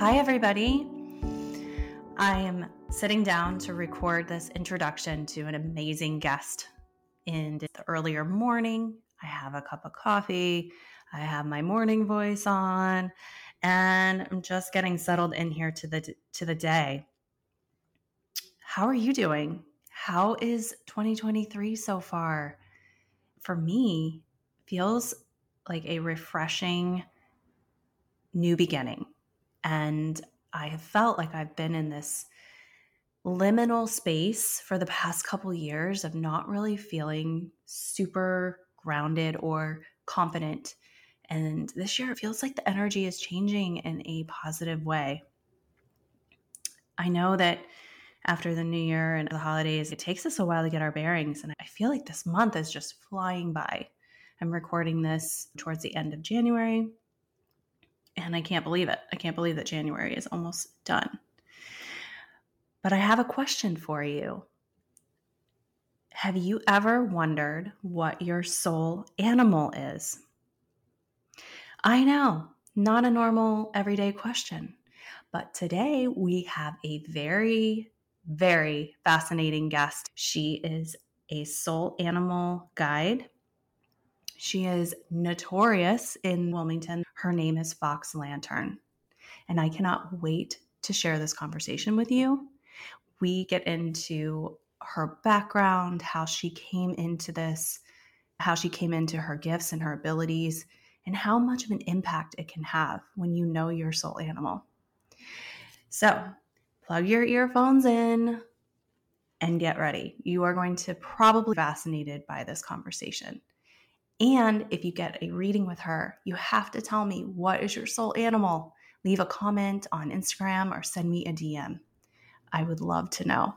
Hi, everybody. I am sitting down to record this introduction to an amazing guest in the earlier morning. I have a cup of coffee, I have my morning voice on, and I'm just getting settled in here to the to the day. How are you doing? How is 2023 so far? For me, feels like a refreshing new beginning. And I have felt like I've been in this liminal space for the past couple years of not really feeling super grounded or confident. And this year, it feels like the energy is changing in a positive way. I know that after the new year and the holidays, it takes us a while to get our bearings. And I feel like this month is just flying by. I'm recording this towards the end of January. And I can't believe it. I can't believe that January is almost done. But I have a question for you. Have you ever wondered what your soul animal is? I know, not a normal everyday question. But today we have a very, very fascinating guest. She is a soul animal guide she is notorious in Wilmington. Her name is Fox Lantern. And I cannot wait to share this conversation with you. We get into her background, how she came into this, how she came into her gifts and her abilities, and how much of an impact it can have when you know your soul animal. So, plug your earphones in and get ready. You are going to probably be fascinated by this conversation. And if you get a reading with her, you have to tell me what is your soul animal. Leave a comment on Instagram or send me a DM. I would love to know.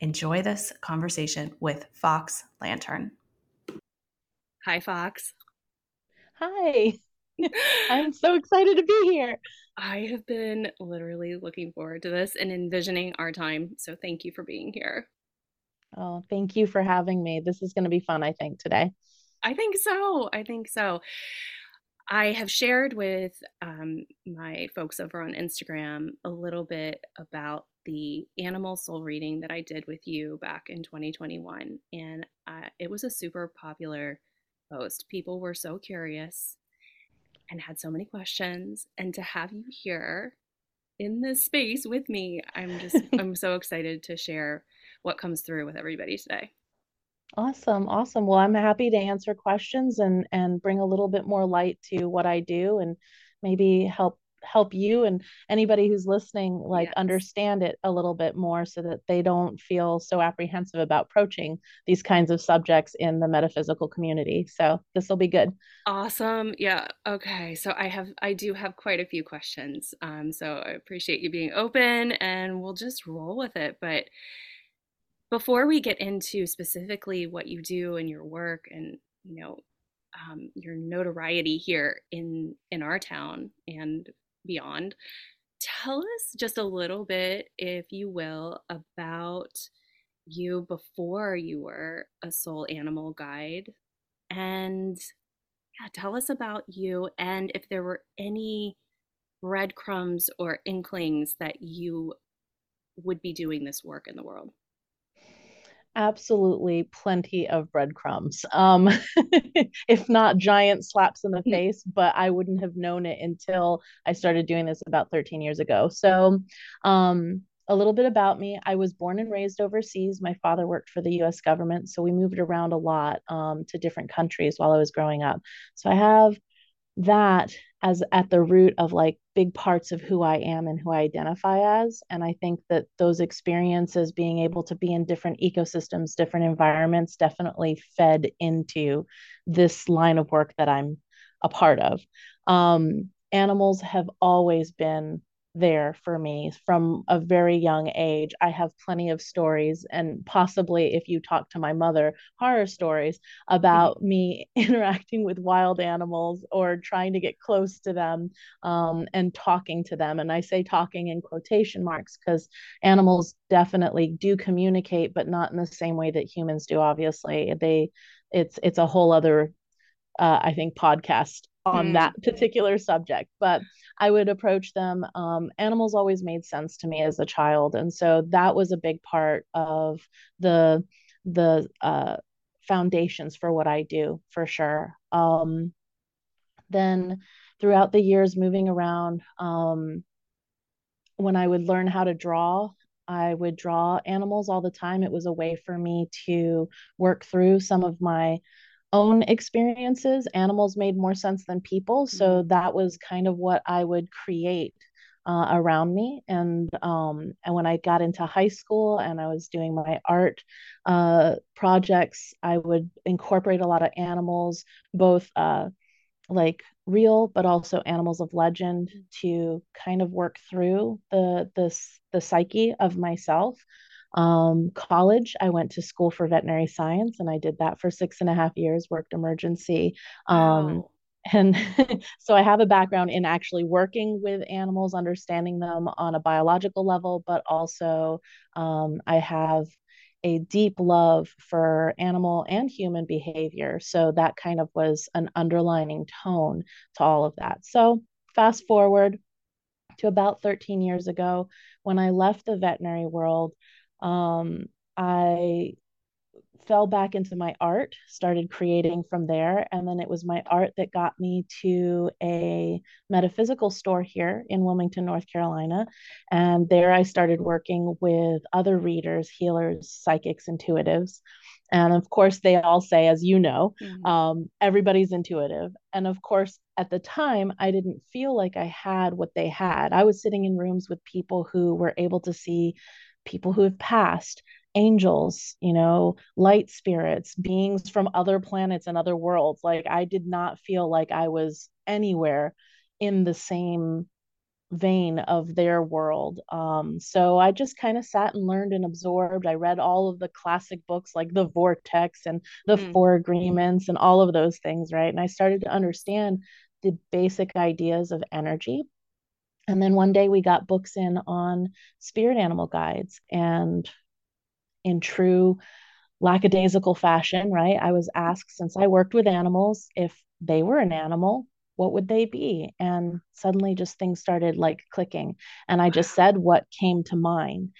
Enjoy this conversation with Fox Lantern. Hi, Fox. Hi. I'm so excited to be here. I have been literally looking forward to this and envisioning our time. So thank you for being here. Oh, thank you for having me. This is going to be fun, I think, today. I think so. I think so. I have shared with um, my folks over on Instagram a little bit about the animal soul reading that I did with you back in 2021. And uh, it was a super popular post. People were so curious and had so many questions. And to have you here in this space with me, I'm just, I'm so excited to share what comes through with everybody today. Awesome, awesome. Well, I'm happy to answer questions and and bring a little bit more light to what I do and maybe help help you and anybody who's listening like yes. understand it a little bit more so that they don't feel so apprehensive about approaching these kinds of subjects in the metaphysical community. So, this will be good. Awesome. Yeah. Okay. So I have I do have quite a few questions. Um so I appreciate you being open and we'll just roll with it, but before we get into specifically what you do and your work and you know um, your notoriety here in in our town and beyond tell us just a little bit if you will about you before you were a soul animal guide. And yeah tell us about you and if there were any breadcrumbs or inklings that you would be doing this work in the world absolutely plenty of breadcrumbs. Um, if not giant slaps in the face, but I wouldn't have known it until I started doing this about 13 years ago. So, um, a little bit about me I was born and raised overseas. My father worked for the US government, so we moved around a lot um, to different countries while I was growing up. So, I have that as at the root of like big parts of who I am and who I identify as. And I think that those experiences, being able to be in different ecosystems, different environments, definitely fed into this line of work that I'm a part of. Um, animals have always been there for me from a very young age. I have plenty of stories, and possibly if you talk to my mother, horror stories about mm-hmm. me interacting with wild animals or trying to get close to them um, and talking to them. And I say talking in quotation marks because animals definitely do communicate, but not in the same way that humans do. Obviously, they it's it's a whole other uh, I think podcast on mm. that particular subject, but I would approach them. Um, animals always made sense to me as a child, and so that was a big part of the the uh, foundations for what I do for sure. Um, then throughout the years moving around, um, when I would learn how to draw, I would draw animals all the time. It was a way for me to work through some of my own experiences. Animals made more sense than people. So mm-hmm. that was kind of what I would create uh, around me. And um, and when I got into high school and I was doing my art uh, projects, I would incorporate a lot of animals, both uh, like real but also animals of legend mm. to kind of work through the the, the psyche of myself um, college i went to school for veterinary science and i did that for six and a half years worked emergency um, wow. and so i have a background in actually working with animals understanding them on a biological level but also um, i have a deep love for animal and human behavior. So that kind of was an underlining tone to all of that. So fast forward to about 13 years ago when I left the veterinary world. Um, I fell back into my art, started creating from there. And then it was my art that got me to a metaphysical store here in Wilmington, North Carolina. And there I started working with other readers, healers, psychics, intuitives. And of course, they all say, as you know, mm-hmm. um, everybody's intuitive. And of course, at the time, I didn't feel like I had what they had. I was sitting in rooms with people who were able to see people who have passed angels, you know, light spirits, beings from other planets and other worlds. Like I did not feel like I was anywhere in the same vein of their world. Um, so I just kind of sat and learned and absorbed. I read all of the classic books like The Vortex and The mm. Four Agreements and all of those things, right? And I started to understand the basic ideas of energy. And then one day we got books in on spirit animal guides and in true lackadaisical fashion, right? I was asked since I worked with animals if they were an animal, what would they be? And suddenly just things started like clicking. And I just said what came to mind.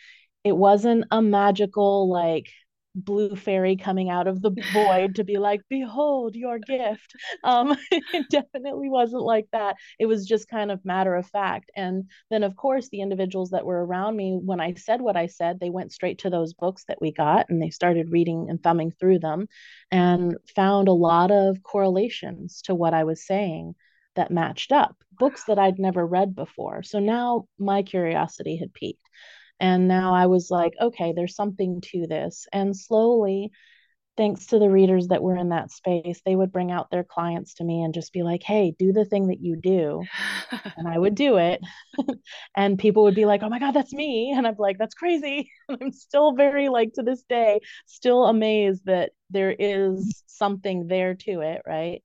It wasn't a magical, like, blue fairy coming out of the void to be like behold your gift. Um it definitely wasn't like that. It was just kind of matter of fact. And then of course the individuals that were around me when i said what i said they went straight to those books that we got and they started reading and thumbing through them and found a lot of correlations to what i was saying that matched up books that i'd never read before. So now my curiosity had peaked and now I was like, okay, there's something to this. And slowly, thanks to the readers that were in that space, they would bring out their clients to me and just be like, hey, do the thing that you do. and I would do it. and people would be like, oh my God, that's me. And I'm like, that's crazy. And I'm still very, like, to this day, still amazed that there is something there to it. Right.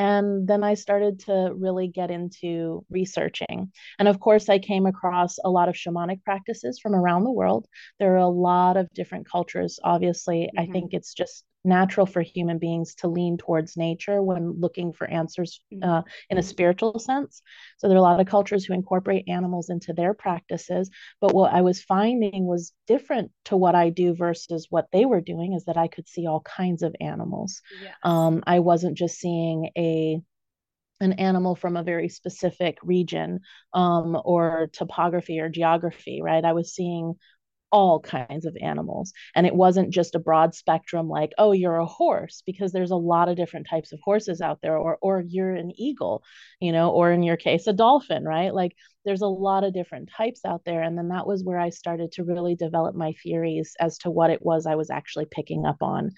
And then I started to really get into researching. And of course, I came across a lot of shamanic practices from around the world. There are a lot of different cultures. Obviously, mm-hmm. I think it's just natural for human beings to lean towards nature when looking for answers mm-hmm. uh, in a spiritual sense. So there are a lot of cultures who incorporate animals into their practices. But what I was finding was different to what I do versus what they were doing is that I could see all kinds of animals. Yes. Um, I wasn't just seeing a an animal from a very specific region um, or topography or geography, right? I was seeing all kinds of animals. And it wasn't just a broad spectrum like, oh, you're a horse, because there's a lot of different types of horses out there, or or you're an eagle, you know, or in your case, a dolphin, right? Like there's a lot of different types out there. And then that was where I started to really develop my theories as to what it was I was actually picking up on.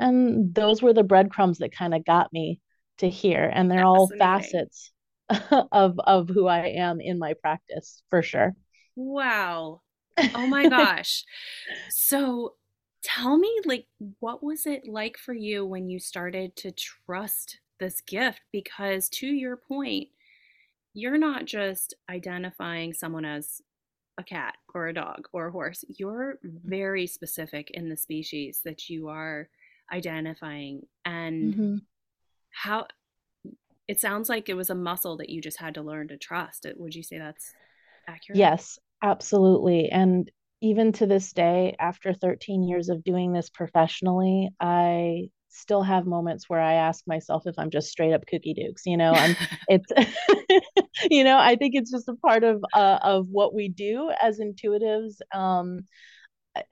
And those were the breadcrumbs that kind of got me to here. And they're all facets of of who I am in my practice for sure. Wow. Oh my gosh. so tell me like what was it like for you when you started to trust this gift because to your point you're not just identifying someone as a cat or a dog or a horse you're mm-hmm. very specific in the species that you are identifying and mm-hmm. how it sounds like it was a muscle that you just had to learn to trust. Would you say that's accurate? Yes, absolutely. And even to this day, after 13 years of doing this professionally, I still have moments where I ask myself if I'm just straight up cookie dukes, you know, and it's, you know, I think it's just a part of, uh, of what we do as intuitives. Um,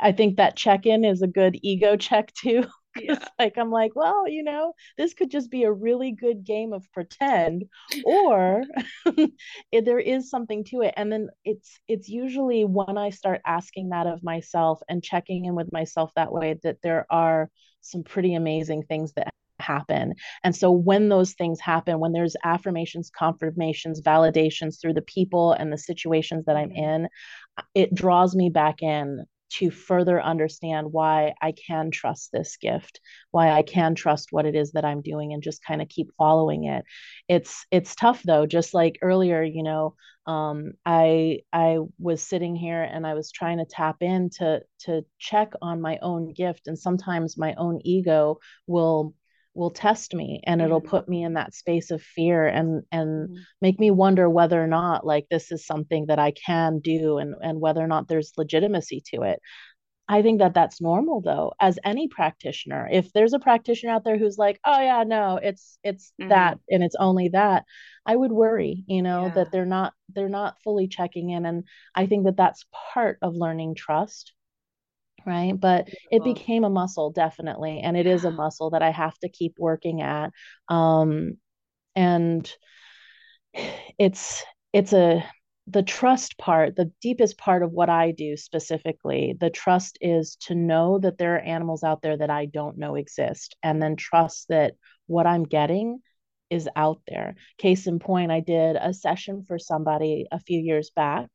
I think that check in is a good ego check too. Yeah. like I'm like, well, you know, this could just be a really good game of pretend, or there is something to it. And then it's it's usually when I start asking that of myself and checking in with myself that way that there are some pretty amazing things that happen. And so when those things happen, when there's affirmations, confirmations, validations through the people and the situations that I'm mm-hmm. in, it draws me back in to further understand why I can trust this gift, why I can trust what it is that I'm doing and just kind of keep following it. It's it's tough though, just like earlier, you know, um, I I was sitting here and I was trying to tap in to to check on my own gift and sometimes my own ego will will test me and mm-hmm. it'll put me in that space of fear and and mm-hmm. make me wonder whether or not like this is something that I can do and and whether or not there's legitimacy to it. I think that that's normal though as any practitioner. If there's a practitioner out there who's like, "Oh yeah, no, it's it's mm-hmm. that and it's only that." I would worry, you know, yeah. that they're not they're not fully checking in and I think that that's part of learning trust right? But it became a muscle definitely and it is a muscle that i have to keep working at um and it's it's a the trust part the deepest part of what i do specifically the trust is to know that there are animals out there that i don't know exist and then trust that what i'm getting is out there. Case in point i did a session for somebody a few years back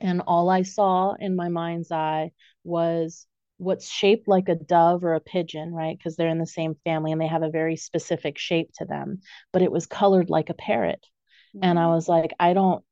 and all I saw in my mind's eye was what's shaped like a dove or a pigeon, right? Because they're in the same family and they have a very specific shape to them, but it was colored like a parrot. Mm-hmm. And I mm. was like, I don't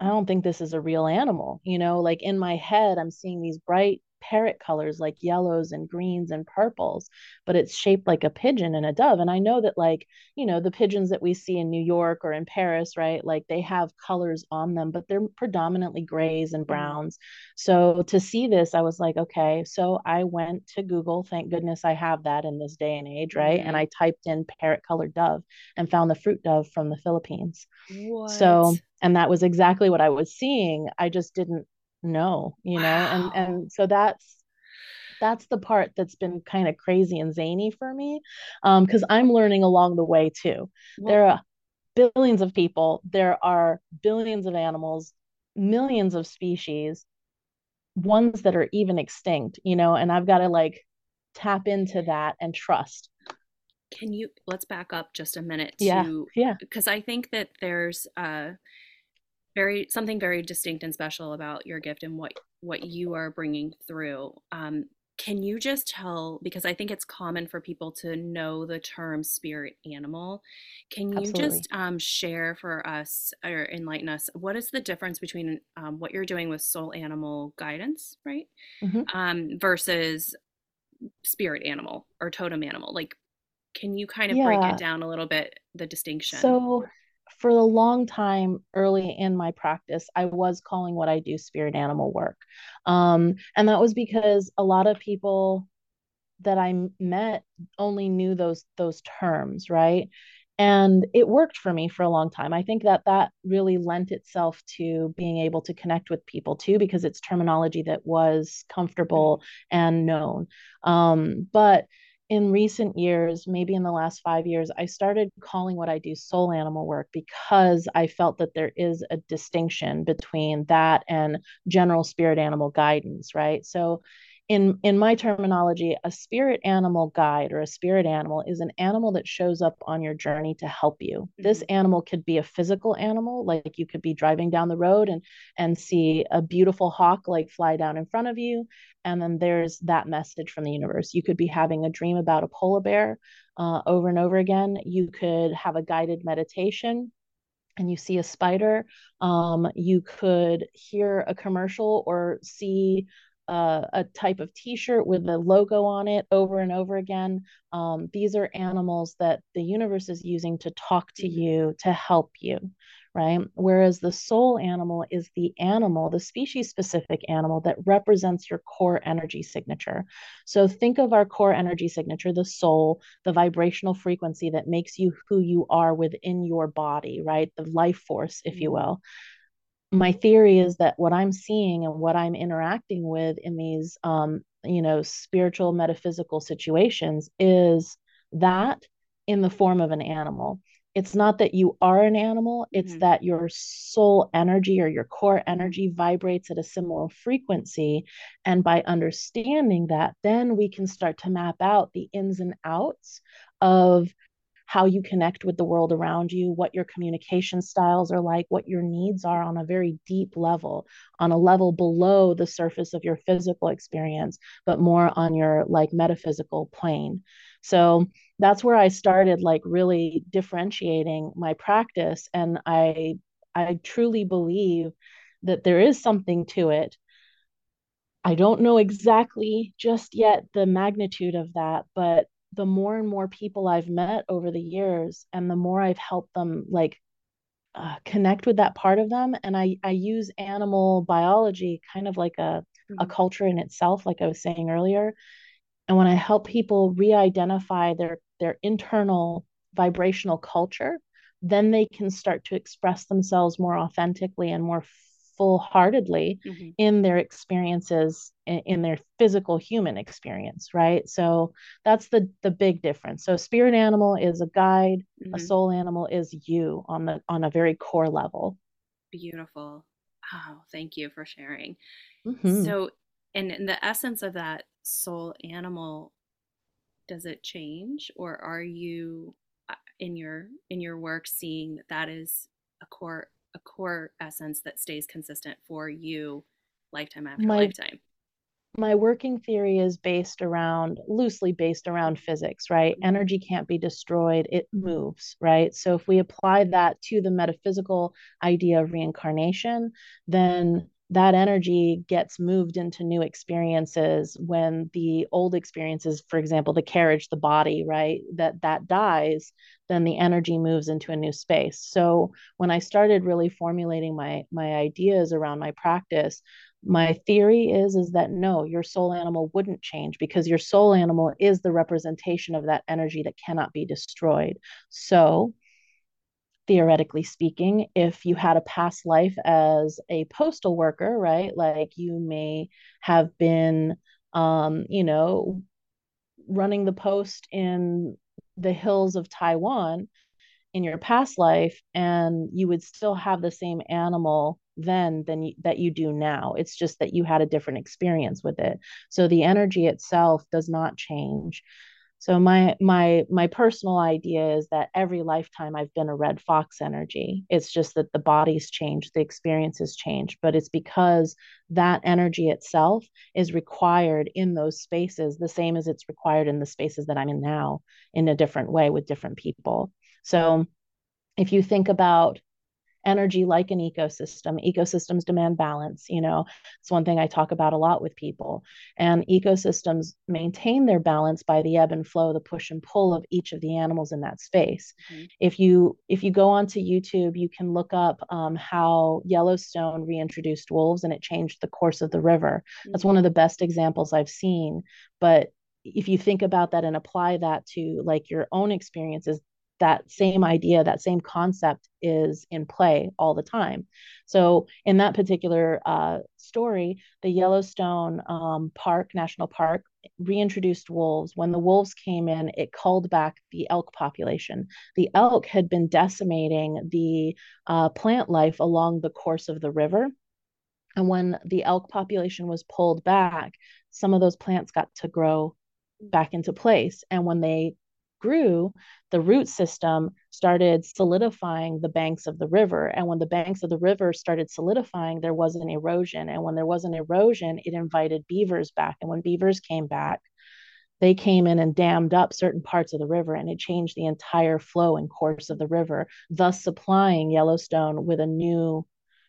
I don't think this is a real animal. You know, like in my head, I'm seeing these bright parrot colors like yellows and greens and purples, but it's shaped like a pigeon and a dove. And I know that, like, you know, the pigeons that we see in New York or in Paris, right? Like they have colors on them, but they're predominantly grays and mm-hmm. browns. So to see this, I was like, okay. So I went to Google. Thank goodness I have that in this day and age, right? Mm-hmm. And I typed in parrot colored dove and found the fruit dove from the Philippines. What? So, and that was exactly what I was seeing. I just didn't know you know and and so that's that's the part that's been kind of crazy and zany for me um because i'm learning along the way too. Well, there are billions of people there are billions of animals millions of species ones that are even extinct you know and i've got to like tap into that and trust. Can you let's back up just a minute to yeah. yeah because i think that there's uh very something very distinct and special about your gift and what what you are bringing through. Um, can you just tell because I think it's common for people to know the term spirit animal. Can you Absolutely. just um, share for us or enlighten us what is the difference between um, what you're doing with soul animal guidance, right, mm-hmm. um, versus spirit animal or totem animal? Like, can you kind of yeah. break it down a little bit the distinction? So for a long time early in my practice, I was calling what I do spirit animal work. Um, and that was because a lot of people that I met only knew those those terms, right? And it worked for me for a long time. I think that that really lent itself to being able to connect with people too, because it's terminology that was comfortable and known. Um, but in recent years, maybe in the last five years, I started calling what I do soul animal work because I felt that there is a distinction between that and general spirit animal guidance, right? So in in my terminology a spirit animal guide or a spirit animal is an animal that shows up on your journey to help you. Mm-hmm. this animal could be a physical animal like you could be driving down the road and and see a beautiful hawk like fly down in front of you and then there's that message from the universe. You could be having a dream about a polar bear uh, over and over again. You could have a guided meditation and you see a spider. Um, you could hear a commercial or see uh, a type of t-shirt with the logo on it over and over again. Um, these are animals that the universe is using to talk to mm-hmm. you to help you right? Whereas the soul animal is the animal the species specific animal that represents your core energy signature. So think of our core energy signature the soul the vibrational frequency that makes you who you are within your body right? The life force if you mm-hmm. will my theory is that what I'm seeing and what I'm interacting with in these, um, you know, spiritual metaphysical situations is that in the form of an animal. It's not that you are an animal, it's mm-hmm. that your soul energy or your core energy vibrates at a similar frequency. And by understanding that, then we can start to map out the ins and outs of how you connect with the world around you, what your communication styles are like, what your needs are on a very deep level, on a level below the surface of your physical experience, but more on your like metaphysical plane. So that's where I started like really differentiating my practice and I I truly believe that there is something to it. I don't know exactly just yet the magnitude of that, but the more and more people I've met over the years and the more I've helped them like uh, connect with that part of them and I I use animal biology kind of like a mm-hmm. a culture in itself like I was saying earlier and when I help people re-identify their their internal vibrational culture then they can start to express themselves more authentically and more full heartedly mm-hmm. in their experiences in, their physical human experience right so that's the the big difference so spirit animal is a guide mm-hmm. a soul animal is you on the on a very core level beautiful oh thank you for sharing mm-hmm. so and in the essence of that soul animal does it change or are you uh, in your in your work seeing that that is a core a core essence that stays consistent for you lifetime after my, lifetime. my working theory is based around loosely based around physics right? Mm-hmm. energy can't be destroyed it moves right? So if we apply that to the metaphysical idea of reincarnation then that energy gets moved into new experiences when the old experiences for example the carriage the body right that that dies then the energy moves into a new space. So when i started really formulating my my ideas around my practice my theory is is that no your soul animal wouldn't change because your soul animal is the representation of that energy that cannot be destroyed. So theoretically speaking, if you had a past life as a postal worker, right? Like you may have been, um, you know, running the post in the hills of Taiwan in your past life, and you would still have the same animal then than you, that you do now. It's just that you had a different experience with it. So the energy itself does not change. So my my my personal idea is that every lifetime I've been a red fox energy. It's just that the body's changed, the experiences change, but it's because that energy itself is required in those spaces the same as it's required in the spaces that I'm in now in a different way with different people. So if you think about energy like an ecosystem. Ecosystems demand balance. You know, it's one thing I talk about a lot with people. And ecosystems maintain their balance by the ebb and flow, the push and pull of each of the animals in that space. Mm-hmm. If you if you go onto YouTube, you can look up um, how Yellowstone reintroduced wolves and it changed the course of the river. Mm-hmm. That's one of the best examples I've seen. But if you think about that and apply that to like your own experiences that same idea, that same concept is in play all the time. So, in that particular uh, story, the Yellowstone um, Park, National Park, reintroduced wolves. When the wolves came in, it called back the elk population. The elk had been decimating the uh, plant life along the course of the river. And when the elk population was pulled back, some of those plants got to grow back into place. And when they grew, the root system started solidifying the banks of the river. And when the banks of the river started solidifying, there was an erosion. And when there was an erosion, it invited beavers back. And when beavers came back, they came in and dammed up certain parts of the river and it changed the entire flow and course of the river, thus supplying Yellowstone with a new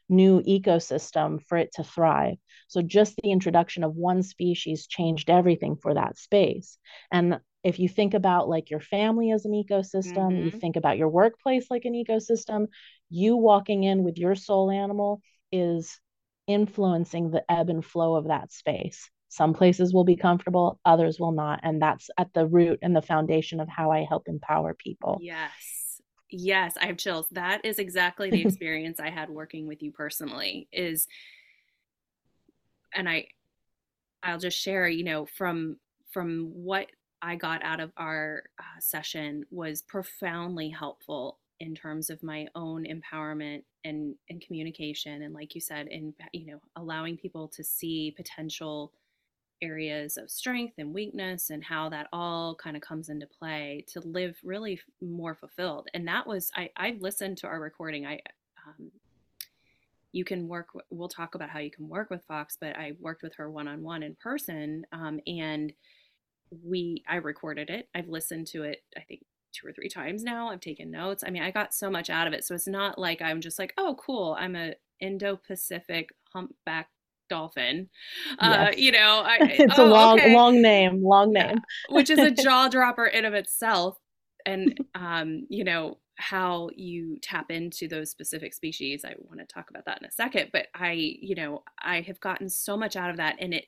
new ecosystem for it to thrive. So just the introduction of one species changed everything for that space. And if you think about like your family as an ecosystem, mm-hmm. you think about your workplace like an ecosystem, you walking in with your soul animal is influencing the ebb and flow of that space. Some places will be comfortable, others will not. And that's at the root and the foundation of how I help empower people. Yes. Yes, I have chills. That is exactly the experience I had working with you personally is and I I'll just share, you know, from from what I got out of our uh, session was profoundly helpful in terms of my own empowerment and and communication and like you said in you know allowing people to see potential areas of strength and weakness and how that all kind of comes into play to live really more fulfilled. And that was i I've listened to our recording. I um, you can work we'll talk about how you can work with fox but i worked with her one-on-one in person um, and we i recorded it i've listened to it i think two or three times now. I've taken notes. I mean, I got so much out of it. So it's not like I'm just like, oh, cool. I'm a Indo-Pacific humpback dolphin. Uh, you know, I, it's oh, a long, okay. long name, long name, yeah. which is a jaw dropper in of itself. And, um, you know, how you tap into those specific species. I want to talk about that in a second, but I, you know, I have gotten so much out of that and it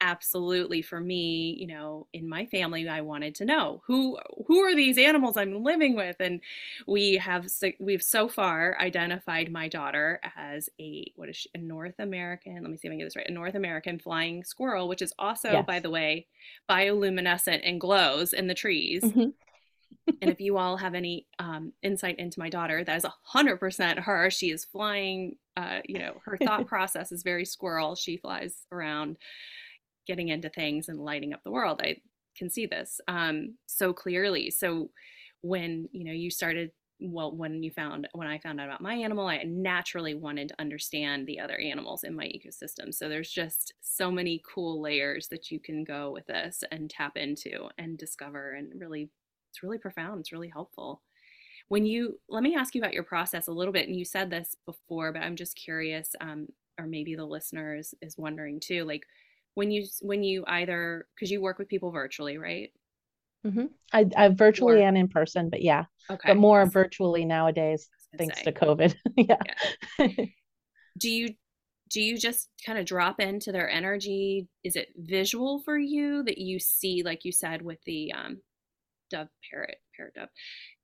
absolutely for me you know in my family i wanted to know who who are these animals i'm living with and we have we've so far identified my daughter as a what is she a north american let me see if i get this right a north american flying squirrel which is also yes. by the way bioluminescent and glows in the trees mm-hmm. and if you all have any um, insight into my daughter that is 100% her she is flying uh, you know her thought process is very squirrel she flies around getting into things and lighting up the world. I can see this um, so clearly. So when you know you started well when you found when i found out about my animal i naturally wanted to understand the other animals in my ecosystem so there's just so many cool layers that you can go with this and tap into and discover and really it's really profound it's really helpful when you let me ask you about your process a little bit and you said this before but i'm just curious um, or maybe the listeners is wondering too like when you when you either because you work with people virtually, right? Mm-hmm. I, I virtually or, and in person, but yeah, okay. but more virtually nowadays thanks say. to COVID. yeah. yeah. do you do you just kind of drop into their energy? Is it visual for you that you see, like you said, with the um, dove parrot, parrot dove?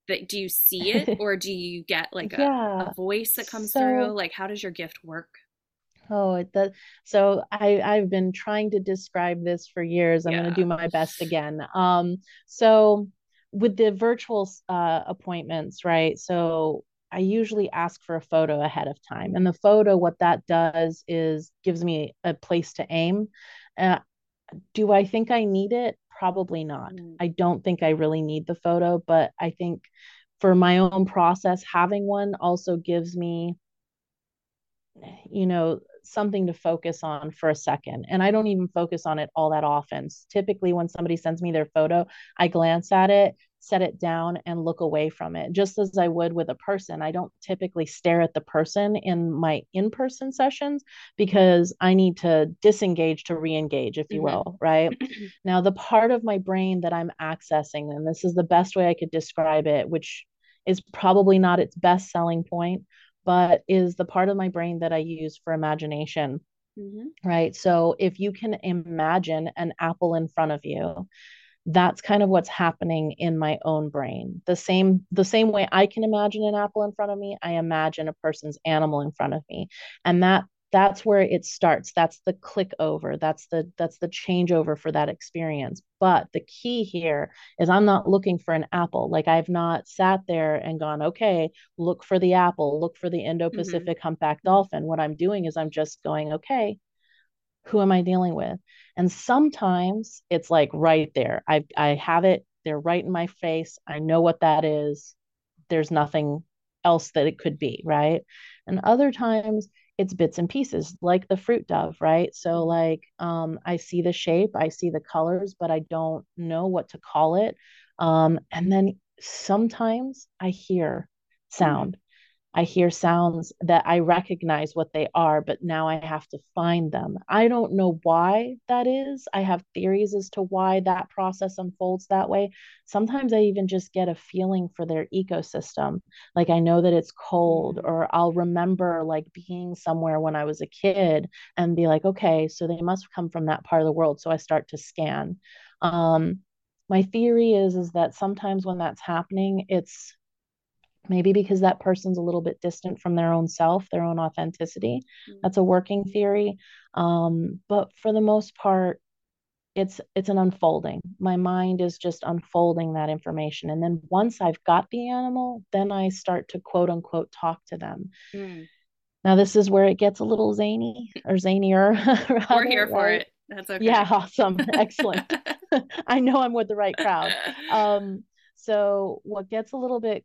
That do you see it, or do you get like a, yeah. a voice that comes so, through? Like, how does your gift work? Oh, it does. So I I've been trying to describe this for years. I'm yeah. going to do my best again. Um, so with the virtual uh, appointments, right? So I usually ask for a photo ahead of time, and the photo, what that does is gives me a place to aim. Uh, do I think I need it? Probably not. Mm. I don't think I really need the photo, but I think for my own process, having one also gives me you know something to focus on for a second. And I don't even focus on it all that often. Typically, when somebody sends me their photo, I glance at it, set it down, and look away from it, just as I would with a person. I don't typically stare at the person in my in person sessions because I need to disengage to re engage, if you mm-hmm. will, right? now, the part of my brain that I'm accessing, and this is the best way I could describe it, which is probably not its best selling point but is the part of my brain that I use for imagination. Mm-hmm. Right. So if you can imagine an apple in front of you, that's kind of what's happening in my own brain. The same the same way I can imagine an apple in front of me, I imagine a person's animal in front of me. And that that's where it starts. That's the click over. That's the that's the changeover for that experience. But the key here is i'm not looking for an apple. Like i've not sat there and gone okay look for the apple look for the mm-hmm. indo-pacific mm-hmm. humpback dolphin. What i'm doing is i'm just going okay who am i dealing with? And sometimes it's like right there. I i have it. They're right in my face. I know what that is. There's nothing else that it could be right? And other times it's bits and pieces like the fruit dove right? So mm-hmm. like um i see the shape i see the colors but i don't know what to call it. Um and then sometimes i hear sound I hear sounds that I recognize what they are, but now I have to find them. I don't know why that is. I have theories as to why that process unfolds that way. Sometimes I even just get a feeling for their ecosystem. Like I know that it's cold, Mm. or I'll remember like being somewhere when I was a kid and be like, okay, so they must come from that part of the world. So I start to scan. Um, my theory is is that sometimes when that's happening, it's maybe because that person's a little bit distant from their own self, their own authenticity. Mm. That's a working theory. Um, but for the most part, it's it's an unfolding. My mind is just unfolding that information. And then once I've got the animal, then I start to quote unquote talk to them. Mm. Now this is where it gets a little zany or zanier. We're here for it. That's okay. Yeah, awesome. Excellent. I know I'm with the right crowd. Um, so what gets a little bit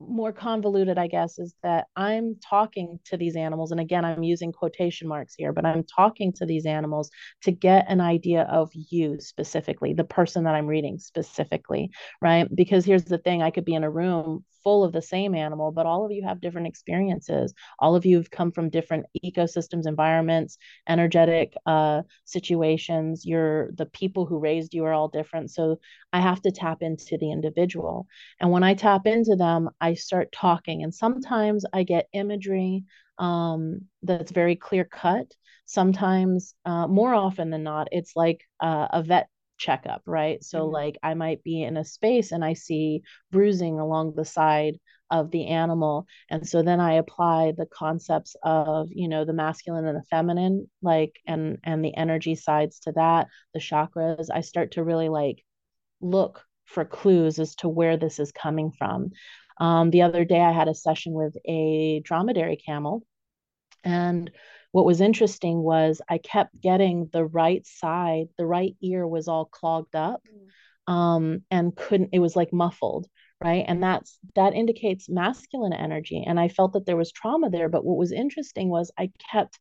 more convoluted, I guess, is that I'm talking to these animals. And again, I'm using quotation marks here, but I'm talking to these animals to get an idea of you specifically, the person that I'm reading specifically, right? Because here's the thing I could be in a room full of the same animal, but all of you have different experiences. All of you have come from different ecosystems, environments, energetic uh, situations. You're the people who raised you are all different. So I have to tap into the individual. And when I tap into them, I start talking. And sometimes I get imagery um, that's very clear cut. Sometimes, uh, more often than not, it's like uh, a vet checkup, right? So, Mhm. like, I might be in a space and I see bruising along the side of the animal. And so then I apply the concepts of, you know, the masculine and the feminine, like, and and the energy sides to that, the chakras. I start to really like look for clues as to where this is coming from. Um, the other day, I had a session with a dromedary camel. And what was interesting was I kept getting the right side, the right ear was all clogged up um, and couldn't, it was like muffled. Right. And that's that indicates masculine energy. And I felt that there was trauma there. But what was interesting was I kept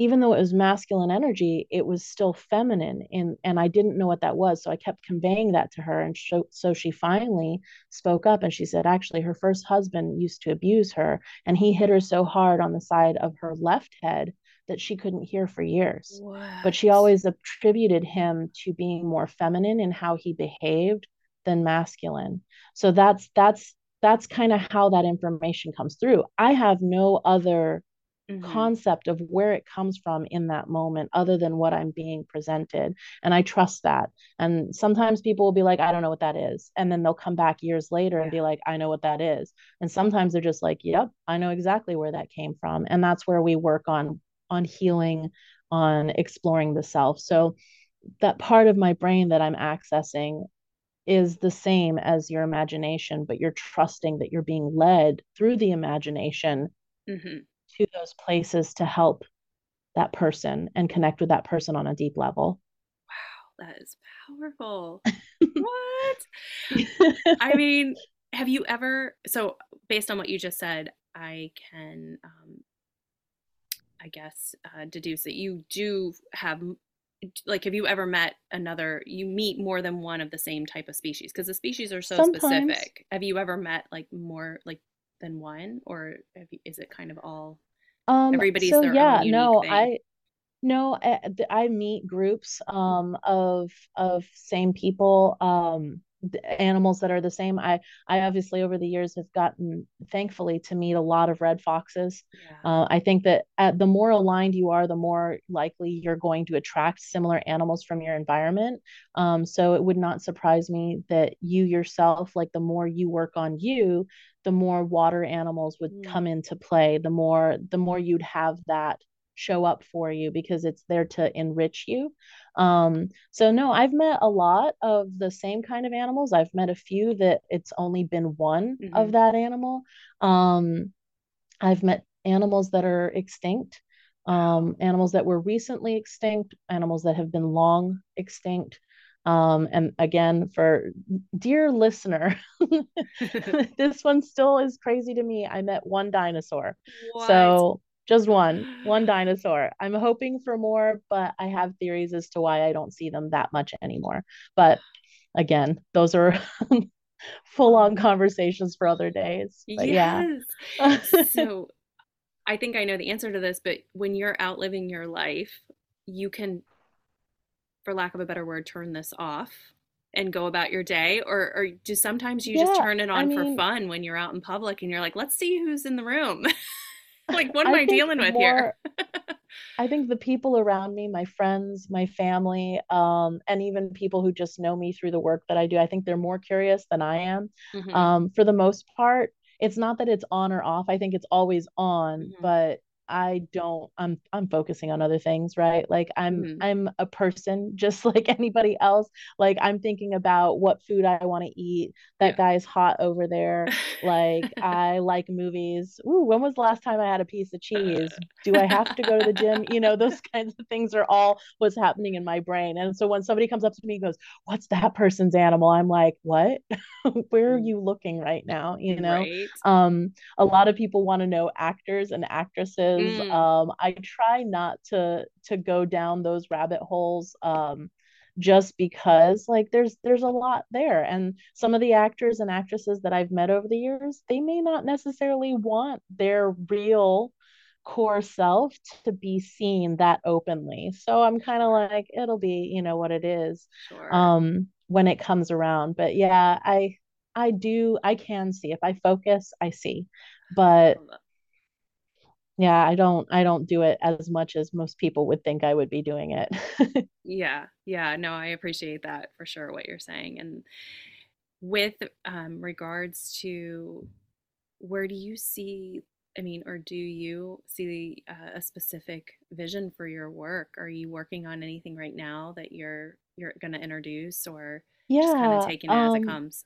even though it was masculine energy, it was still feminine. And, and I didn't know what that was. So I kept conveying that to her. And so, so she finally spoke up and she said, actually, her first husband used to abuse her. And he hit her so hard on the side of her left head that she couldn't hear for years. What? But she always attributed him to being more feminine in how he behaved than masculine. So that's, that's, that's kind of how that information comes through. I have no other Mhm. concept of where it comes from in that moment other than what I'm being presented. And I trust that. And sometimes people will be like, I don't know what that is. And then they'll come back years later and be like, I know what that is. And sometimes they're just like, yep, I know exactly where that came from. And that's where we work on on healing, on exploring the self. So that part of my brain that I'm accessing is the same as your imagination, but you're trusting that you're being led through the imagination Mhm. To those places to help that person and connect with that person on a deep level. Wow, that is powerful. what? I mean, have you ever? So, based on what you just said, I can, um, I guess, uh, deduce that you do have, like, have you ever met another? You meet more than one of the same type of species because the species are so Sometimes. specific. Have you ever met like more like than one, or have you, is it kind of all Um, everybody's so their yeah, no, thing? I no, I, I meet groups um of of same people, um animals that are the same. I I obviously over the years have gotten thankfully to meet a lot of red foxes. Yeah. Uh, I think that at, the more aligned you are, the more likely you're going to attract similar animals from your environment. Um, so it would not surprise me that you yourself, like the more you work on you, the more water animals would Mm. come into play. The more the more you'd have that show up for you because it's there to enrich you. Um, so no, I've met a lot of the same kind of animals. I've met a few that it's only been one of Mhm. that animal. Um, I've met animals that are extinct, um, animals that were recently extinct, animals that have been long extinct. Um, and again, for dear listener, this one still is crazy to me. I met one dinosaur. What? So just one, one dinosaur. I'm hoping for more, but I have theories as to why I don't see them that much anymore. But again, those are full on conversations for other days. But yes. yeah. so I think I know the answer to this, but when you're out living your life, you can, for lack of a better word, turn this off and go about your day or or do sometimes you yeah, just turn it on I mean, for fun when you're out in public and you're like let's see who's in the room like what am i, I dealing with more, here i think the people around me my friends my family um, and even people who just know me through the work that i do i think they're more curious than i am mm-hmm. um, for the most part it's not that it's on or off i think it's always on mm-hmm. but I don't I'm I'm focusing on other things, right? Like I'm mm-hmm. I'm a person just like anybody else. Like I'm thinking about what food I want to eat. That yeah. guy's hot over there. Like I like movies. Ooh, when was the last time I had a piece of cheese? Do I have to go to the gym? You know, those kinds of things are all what's happening in my brain. And so when somebody comes up to me and goes, "What's that person's animal?" I'm like, "What? Where are mm. you looking right now?" You know. Right. Um a lot of people want to know actors and actresses Mm. Um, I try not to to go down those rabbit holes. Um, just because like there's there's a lot there and some of the actors and actresses that I've met over the years they may not necessarily want their real core self to be seen that openly so i'm kind of like it'll be you know what it is sure. um when it comes around but yeah i i do i can see if i focus i see but yeah i don't i don't do it as much as most people would think i would be doing it. Yeah yeah no i appreciate that for sure what you're saying and with um, regards to where do you see i mean or do you see uh, a specific vision for your work? Are you working on anything right now that you're you're going to introduce or yeah just kind of taking it um, as it um, comes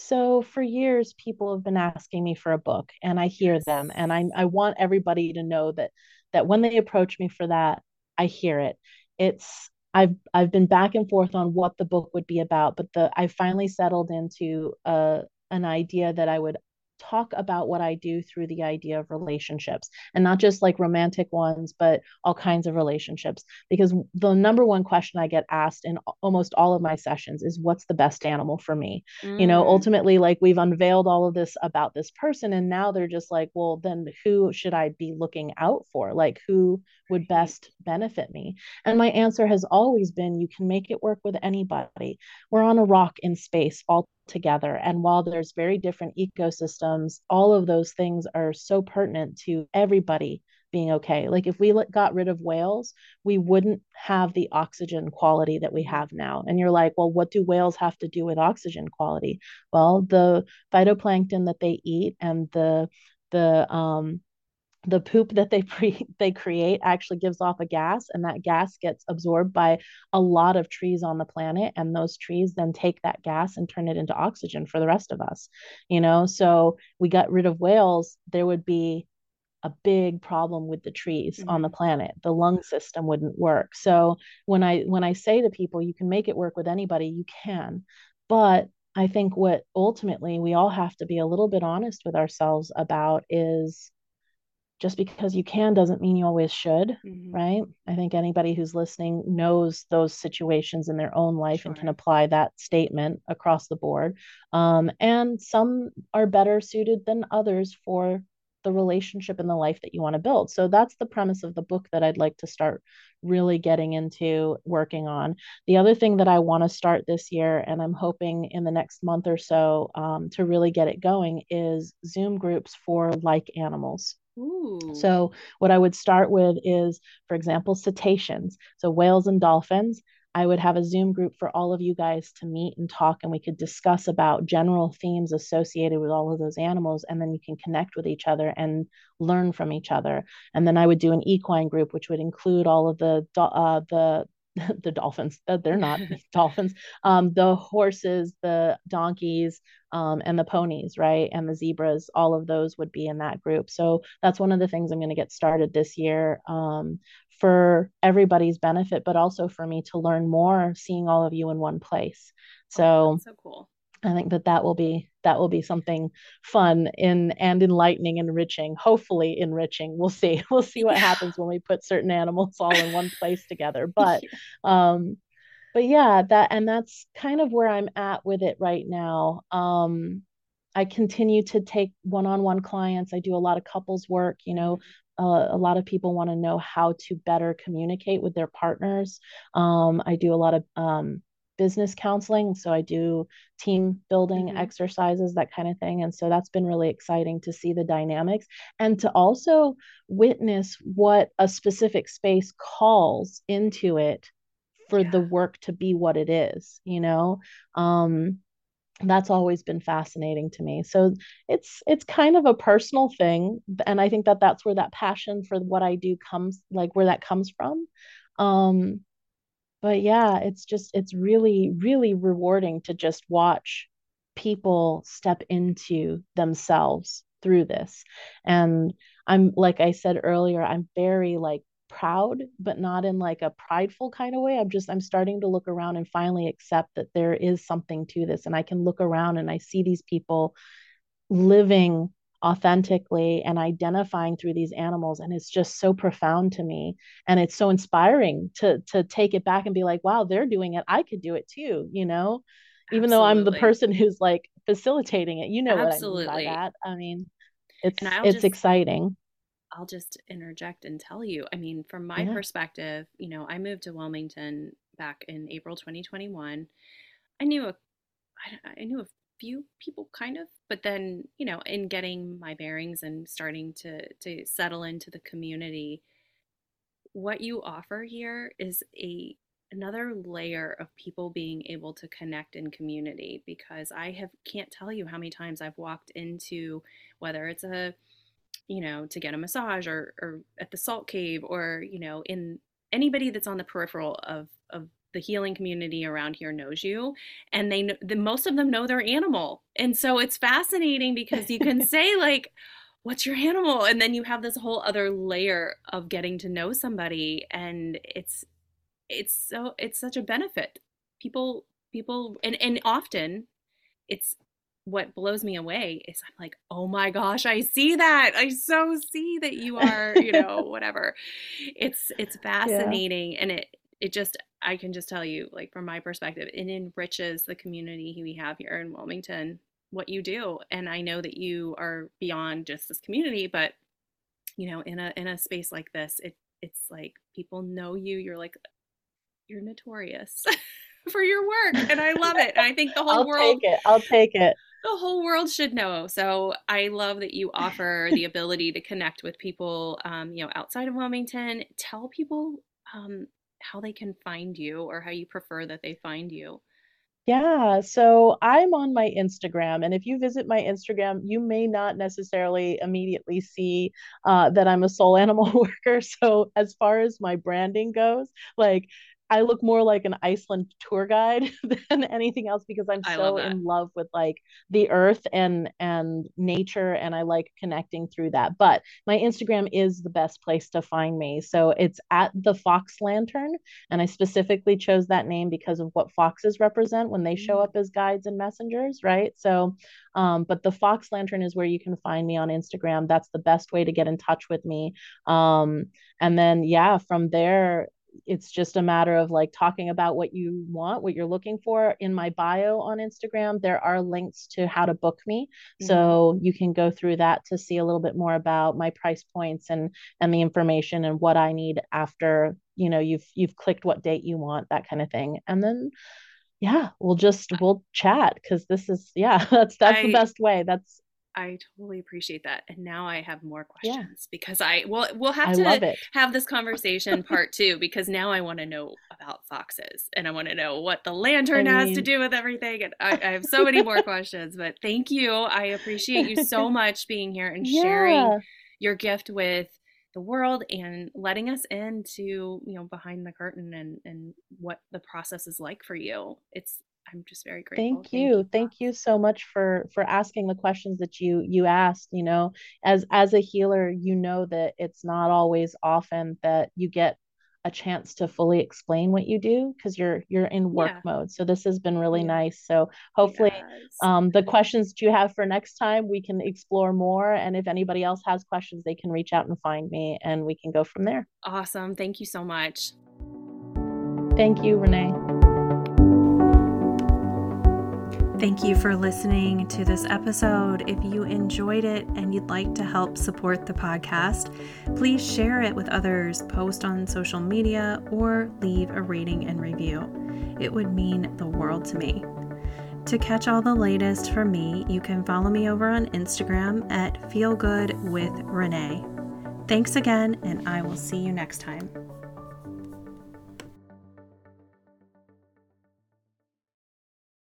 so for years, people have been asking me for a book, and I hear them, and I I want everybody to know that that when they approach me for that, I hear it. It's I've I've been back and forth on what the book would be about, but the I finally settled into a uh, an idea that I would talk about what I do through the idea of relationships and not just like romantic ones, but all kinds of relationships. Because the number one question I get asked in almost all of my sessions is what's the best animal for me? Mm. You know, mm. ultimately, like we've unveiled all of this about this person, and now they're just like, well, then who should I be looking out for? Like, who would best benefit me? And my answer has always been you can make it work with anybody. We're on a rock in space all together. And while there's very different ecosystems, all of those things are so pertinent to everybody being okay. Like if we got rid of whales, we wouldn't have the oxygen quality that we have now. And you're like, well, what do whales have to do with oxygen quality? Well, the phytoplankton that they eat and the the um the poop that they pre- they create actually gives off a gas and that gas gets absorbed by a lot of trees on the planet and those trees then take that gas and turn it into oxygen for the rest of us you know? So we got rid of whales there would be a big problem with the trees mm-hmm. on the planet. The lung system wouldn't work. So when i when i say to people you can make it work with anybody you can but i think what ultimately we all have to be a little bit honest with ourselves about is just because you can doesn't mean you always should, mm-hmm. right? I think anybody who's listening knows those situations in their own life sure. and can apply that statement across the board. Um, and some are better suited than others for the relationship and the life that you want to build. So that's the premise of the book that I'd like to start really getting into working on. The other thing that I want to start this year, and I'm hoping in the next month or so um, to really get it going, is Zoom groups for like animals. So, what I would start with is, for example, cetaceans. So, whales and dolphins. I would have a Zoom group for all of you guys to meet and talk, and we could discuss about general themes associated with all of those animals. And then you can connect with each other and learn from each other. And then I would do an equine group, which would include all of the uh, the the dolphins uh, they're not dolphins um the horses the donkeys um and the ponies right and the zebras all of those would be in that group. So that's one of the things i'm going to get started this year um for everybody's benefit but also for me to learn more seeing all of you in one place. So oh, so cool I think that that will be that will be something fun in and enlightening, enriching. Hopefully, enriching. We'll see. We'll see what happens when we put certain animals all in one place together. But um, but yeah, that and that's kind of where I'm at with it right now. Um, I continue to take one-on-one clients. I do a lot of couples work, you know. Uh, a lot of people want to know how to better communicate with their partners. Um, I do a lot of um, business counseling, so I do team building mm-hmm. exercises, that kind of thing. And so that's been really exciting to see the dynamics and to also witness what a specific space calls into it for yeah. the work to be what it is, you know? Um, that's always been fascinating to me so it's it's kind of a personal thing and i think that that's where that passion for what i do comes like where that comes from um but yeah it's just it's really really rewarding to just watch people step into themselves through this and i'm like i said earlier i'm very like proud, but not in like a prideful kind of way. I'm just, I'm starting to look around and finally accept that there is something to this. And I can look around and I see these people living authentically and identifying through these animals and it's just so profound to me and it's so inspiring to to take it back and be like wow they're doing it i could do it too you know even though i'm the person who's like facilitating it you know Absolutely. what i mean by that i mean it's it's just, exciting I'll just interject and tell you. I mean, from my yeah. perspective, you know, I moved to Wilmington back in April 2021. I knew a, I knew a few people kind of, but then, you know, in getting my bearings and starting to to settle into the community, what you offer here is a another layer of people being able to connect in community because I have can't tell you how many times I've walked into whether it's a you know, to get a massage or, or at the salt cave or, you know, in anybody that's on the peripheral of, of the healing community around here knows you and they know the most of them know their animal and so it's fascinating because you can say like what's your animal and then you have this whole other layer of getting to know somebody and it's it's so it's such a benefit people people and and often it's what blows me away is I'm like, oh my gosh, I see that. I so see that you are, you know, whatever. It's it's fascinating yeah. and it it just I can just tell you, like from my perspective, it enriches the community we have here in Wilmington, what you do. And I know that you are beyond just this community, but you know, in a in a space like this, it it's like people know you. You're like you're notorious. for your work and I love it. And I think the whole I'll world take it. I'll take it the whole world should know. So I love that you offer the ability to connect with people, um, you know, outside of Wilmington. Tell people um, how they can find you or how you prefer that they find you. Yeah, so I'm on my Instagram, and if you visit my Instagram, you may not necessarily immediately see uh, that I'm a soul animal worker. So, as far as my branding goes, like I look more like an Iceland tour guide than anything else because I'm so in love with like the earth and and nature and I like connecting through that. But my Instagram is the best place to find me. So it's at the Fox Lantern and I specifically chose that name because of what foxes represent when they show mm. up as guides and messengers, right? So um but the Fox Lantern is where you can find me on Instagram. That's the best way to get in touch with me. Um and then yeah, from there it's just a matter of like talking about what you want, what you're looking for. In my bio on Instagram, there are links to how to book me. Mm-hmm. So you can go through that to see a little bit more about my price points and and the information and what I need after, you know, you've you've clicked what date you want, that kind of thing. And then yeah, we'll just we'll chat because this is yeah, that's that's I, the best way. That's I totally appreciate that. And now I have more questions yeah. because I well we'll have I to have this conversation part two because now I want to know about foxes and I want to know what the lantern I mean... has to do with everything. And I, I have so many more questions, but thank you. I appreciate you so much being here and yeah. sharing your gift with the world and letting us into you know behind the curtain and and what the process is like for you it's I'm just very grateful. Thank, Thank you. you. Thank you so much for for asking the questions that you you asked, you know. As as a healer, you know that it's not always often that you get a chance to fully explain what you do because you're you're in work yeah. mode. So this has been really nice. So hopefully yes. um the questions that you have for next time we can explore more and if anybody else has questions they can reach out and find me and we can go from there. Awesome. Thank you so much. Thank you, Renee. Thank you for listening to this episode. If you enjoyed it and you'd like to help support the podcast, please share it with others, post on social media, or leave a rating and review. It would mean the world to me. To catch all the latest from me, you can follow me over on Instagram at feelgoodwithrenee. Thanks again, and I will see you next time.